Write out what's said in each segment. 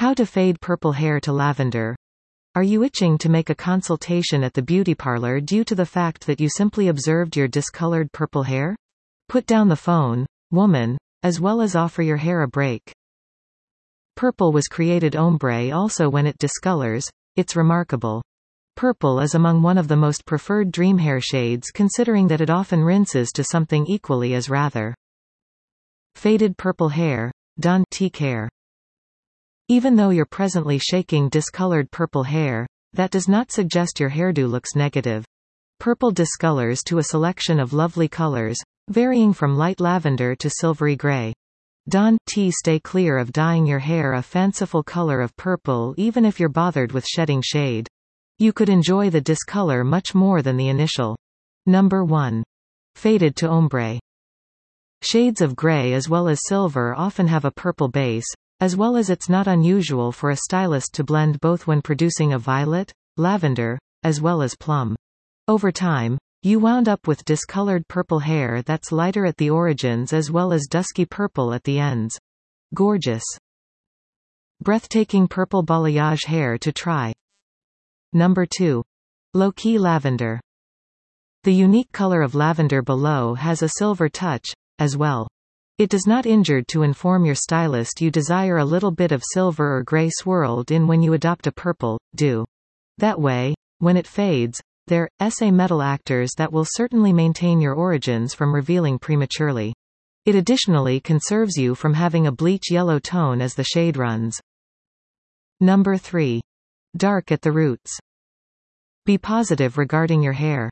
How to fade purple hair to lavender. Are you itching to make a consultation at the beauty parlor due to the fact that you simply observed your discolored purple hair? Put down the phone, woman, as well as offer your hair a break. Purple was created ombre also when it discolors, it's remarkable. Purple is among one of the most preferred dream hair shades considering that it often rinses to something equally as rather. Faded purple hair, Don T care. Even though you're presently shaking discolored purple hair, that does not suggest your hairdo looks negative. Purple discolors to a selection of lovely colors, varying from light lavender to silvery gray. Don T stay clear of dyeing your hair a fanciful color of purple even if you're bothered with shedding shade. You could enjoy the discolor much more than the initial. Number 1. Faded to ombre. Shades of gray as well as silver often have a purple base, as well as it's not unusual for a stylist to blend both when producing a violet, lavender, as well as plum. Over time, you wound up with discolored purple hair that's lighter at the origins as well as dusky purple at the ends. Gorgeous. Breathtaking purple balayage hair to try. Number 2. Low-key lavender. The unique color of lavender below has a silver touch, as well. It does not injured to inform your stylist you desire a little bit of silver or gray swirled in when you adopt a purple, do. That way, when it fades, they're, SA metal actors that will certainly maintain your origins from revealing prematurely. It additionally conserves you from having a bleach yellow tone as the shade runs. Number 3. Dark at the roots. Be positive regarding your hair.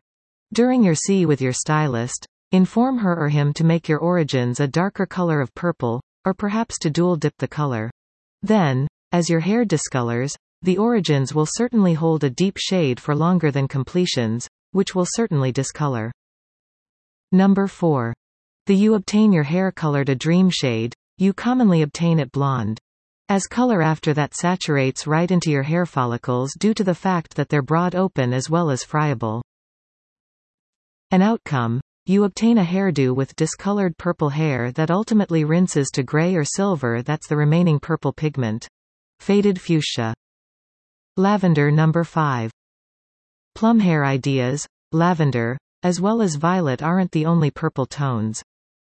During your see with your stylist, inform her or him to make your origins a darker color of purple, or perhaps to dual dip the color. Then, as your hair discolors, the origins will certainly hold a deep shade for longer than completions, which will certainly discolor. Number 4. The you obtain your hair colored a dream shade, you commonly obtain it blonde. As color after that saturates right into your hair follicles due to the fact that they're broad open as well as friable. An outcome, you obtain a hairdo with discolored purple hair that ultimately rinses to gray or silver that's the remaining purple pigment. Faded fuchsia. Lavender number 5. Plum hair ideas, lavender, as well as violet aren't the only purple tones.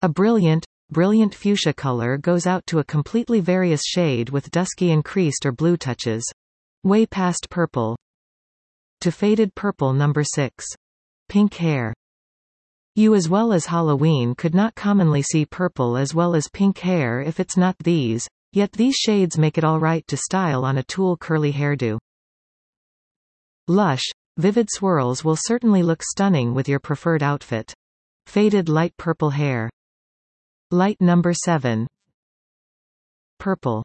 A brilliant, brilliant fuchsia color goes out to a completely various shade with dusky increased or blue touches. Way past purple. To faded purple number 6. Pink hair. You as well as Halloween could not commonly see purple as well as pink hair if it's not these, yet these shades make it alright to style on a tulle curly hairdo. Lush, vivid swirls will certainly look stunning with your preferred outfit. Faded light purple hair. Light number 7. Purple.